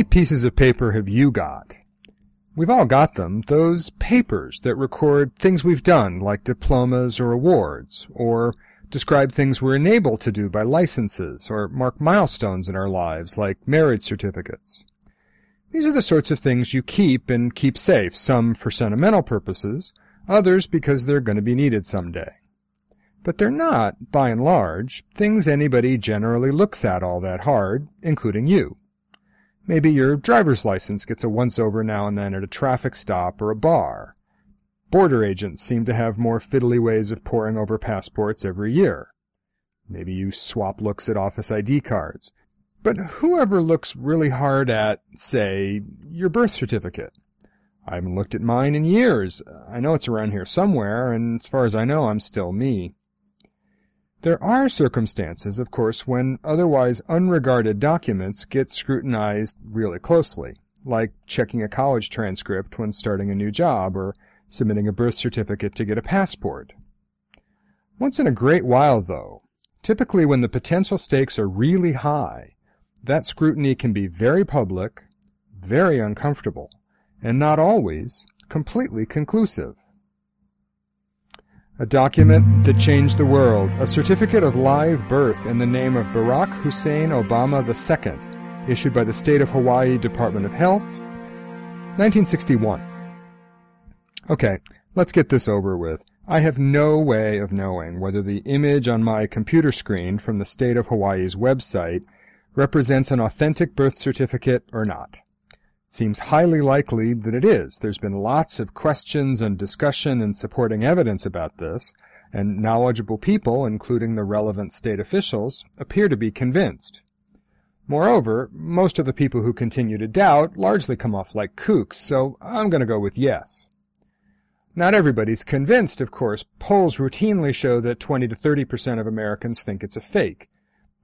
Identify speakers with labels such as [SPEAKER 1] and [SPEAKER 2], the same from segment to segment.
[SPEAKER 1] many pieces of paper have you got? We've all got them, those papers that record things we've done, like diplomas or awards, or describe things we're enabled to do by licenses, or mark milestones in our lives, like marriage certificates. These are the sorts of things you keep and keep safe, some for sentimental purposes, others because they're going to be needed someday. But they're not, by and large, things anybody generally looks at all that hard, including you. Maybe your driver's license gets a once-over now and then at a traffic stop or a bar. Border agents seem to have more fiddly ways of poring over passports every year. Maybe you swap looks at office ID cards. But whoever looks really hard at, say, your birth certificate? I haven't looked at mine in years. I know it's around here somewhere, and as far as I know, I'm still me. There are circumstances, of course, when otherwise unregarded documents get scrutinized really closely, like checking a college transcript when starting a new job or submitting a birth certificate to get a passport. Once in a great while, though, typically when the potential stakes are really high, that scrutiny can be very public, very uncomfortable, and not always completely conclusive. A document that changed the world, a certificate of live birth in the name of Barack Hussein Obama II, issued by the State of Hawaii Department of Health, 1961. Okay, let's get this over with. I have no way of knowing whether the image on my computer screen from the State of Hawaii's website represents an authentic birth certificate or not seems highly likely that it is. There's been lots of questions and discussion and supporting evidence about this, and knowledgeable people, including the relevant state officials, appear to be convinced. Moreover, most of the people who continue to doubt largely come off like kooks, so I'm going to go with yes. Not everybody's convinced, of course. Polls routinely show that 20 to 30 percent of Americans think it's a fake,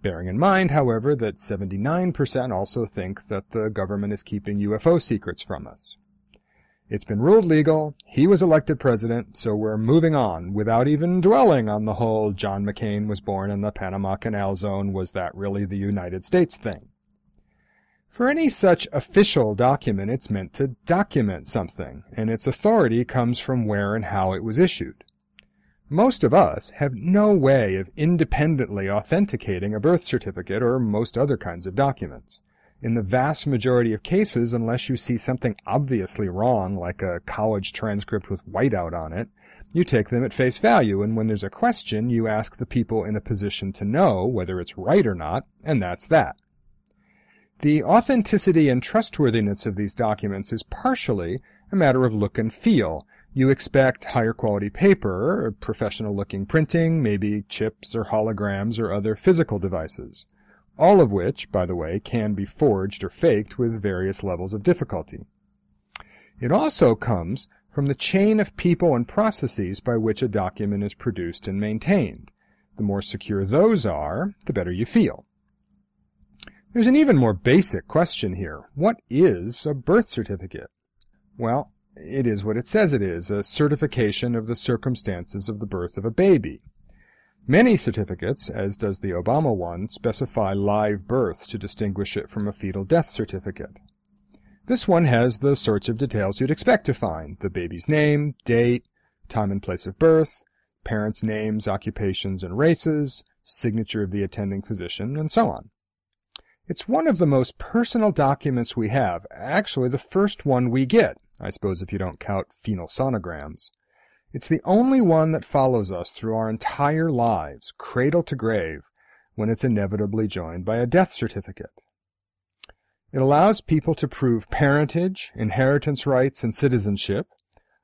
[SPEAKER 1] bearing in mind, however, that 79% also think that the government is keeping UFO secrets from us. It's been ruled legal, he was elected president, so we're moving on without even dwelling on the whole John McCain was born in the Panama Canal Zone, was that really the United States thing? For any such official document, it's meant to document something, and its authority comes from where and how it was issued. Most of us have no way of independently authenticating a birth certificate or most other kinds of documents. In the vast majority of cases, unless you see something obviously wrong, like a college transcript with whiteout on it, you take them at face value, and when there's a question, you ask the people in a position to know whether it's right or not, and that's that. The authenticity and trustworthiness of these documents is partially a matter of look and feel, you expect higher quality paper, professional looking printing, maybe chips or holograms or other physical devices. All of which, by the way, can be forged or faked with various levels of difficulty. It also comes from the chain of people and processes by which a document is produced and maintained. The more secure those are, the better you feel. There's an even more basic question here. What is a birth certificate? Well, it is what it says it is, a certification of the circumstances of the birth of a baby. Many certificates, as does the Obama one, specify live birth to distinguish it from a fetal death certificate. This one has the sorts of details you'd expect to find, the baby's name, date, time and place of birth, parents' names, occupations, and races, signature of the attending physician, and so on. It's one of the most personal documents we have, actually the first one we get, I suppose if you don't count fetal sonograms. It's the only one that follows us through our entire lives, cradle to grave, when it's inevitably joined by a death certificate. It allows people to prove parentage, inheritance rights, and citizenship,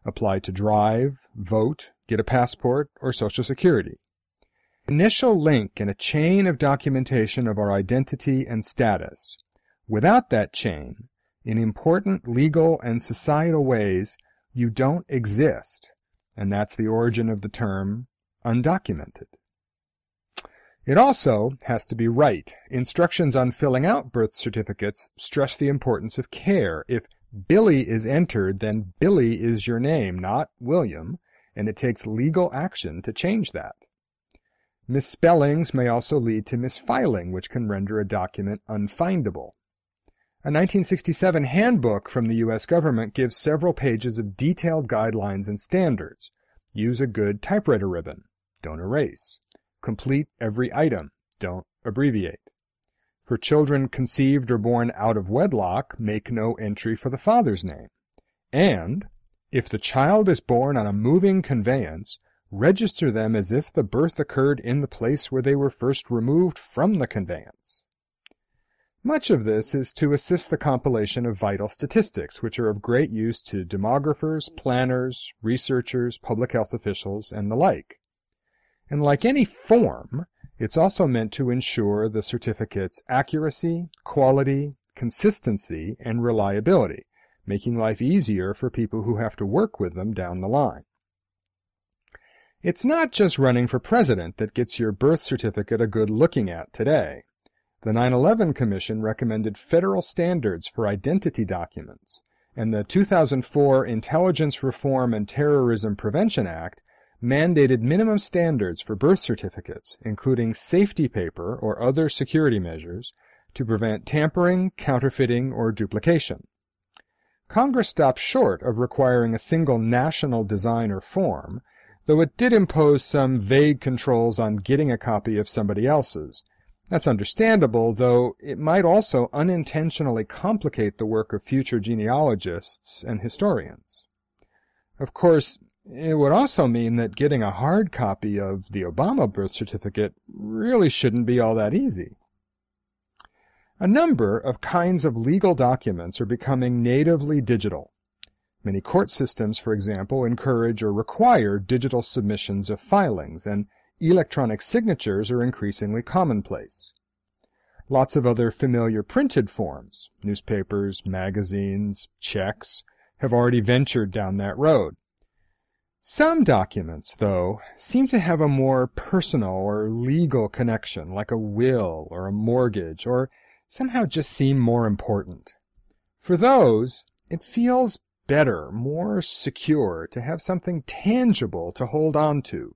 [SPEAKER 1] apply to drive, vote, get a passport, or Social Security. Initial link in a chain of documentation of our identity and status. Without that chain, in important legal and societal ways, you don't exist. And that's the origin of the term undocumented. It also has to be right. Instructions on filling out birth certificates stress the importance of care. If Billy is entered, then Billy is your name, not William, and it takes legal action to change that. Misspellings may also lead to misfiling, which can render a document unfindable. A 1967 handbook from the U.S. government gives several pages of detailed guidelines and standards. Use a good typewriter ribbon. Don't erase. Complete every item. Don't abbreviate. For children conceived or born out of wedlock, make no entry for the father's name. And, if the child is born on a moving conveyance, register them as if the birth occurred in the place where they were first removed from the conveyance. Much of this is to assist the compilation of vital statistics, which are of great use to demographers, planners, researchers, public health officials, and the like. And like any form, it's also meant to ensure the certificate's accuracy, quality, consistency, and reliability, making life easier for people who have to work with them down the line. It's not just running for president that gets your birth certificate a good looking at today. The 9-11 Commission recommended federal standards for identity documents, and the 2004 Intelligence Reform and Terrorism Prevention Act mandated minimum standards for birth certificates, including safety paper or other security measures, to prevent tampering, counterfeiting, or duplication. Congress stopped short of requiring a single national design or form, though it did impose some vague controls on getting a copy of somebody else's, that's understandable, though it might also unintentionally complicate the work of future genealogists and historians. Of course, it would also mean that getting a hard copy of the Obama birth certificate really shouldn't be all that easy. A number of kinds of legal documents are becoming natively digital. Many court systems, for example, encourage or require digital submissions of filings, and electronic signatures are increasingly commonplace. Lots of other familiar printed forms, newspapers, magazines, checks, have already ventured down that road. Some documents, though, seem to have a more personal or legal connection, like a will or a mortgage, or somehow just seem more important. For those, it feels better, more secure to have something tangible to hold on to,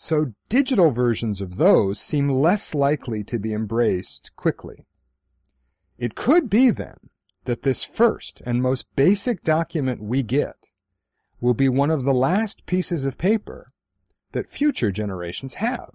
[SPEAKER 1] so digital versions of those seem less likely to be embraced quickly. It could be, then, that this first and most basic document we get will be one of the last pieces of paper that future generations have.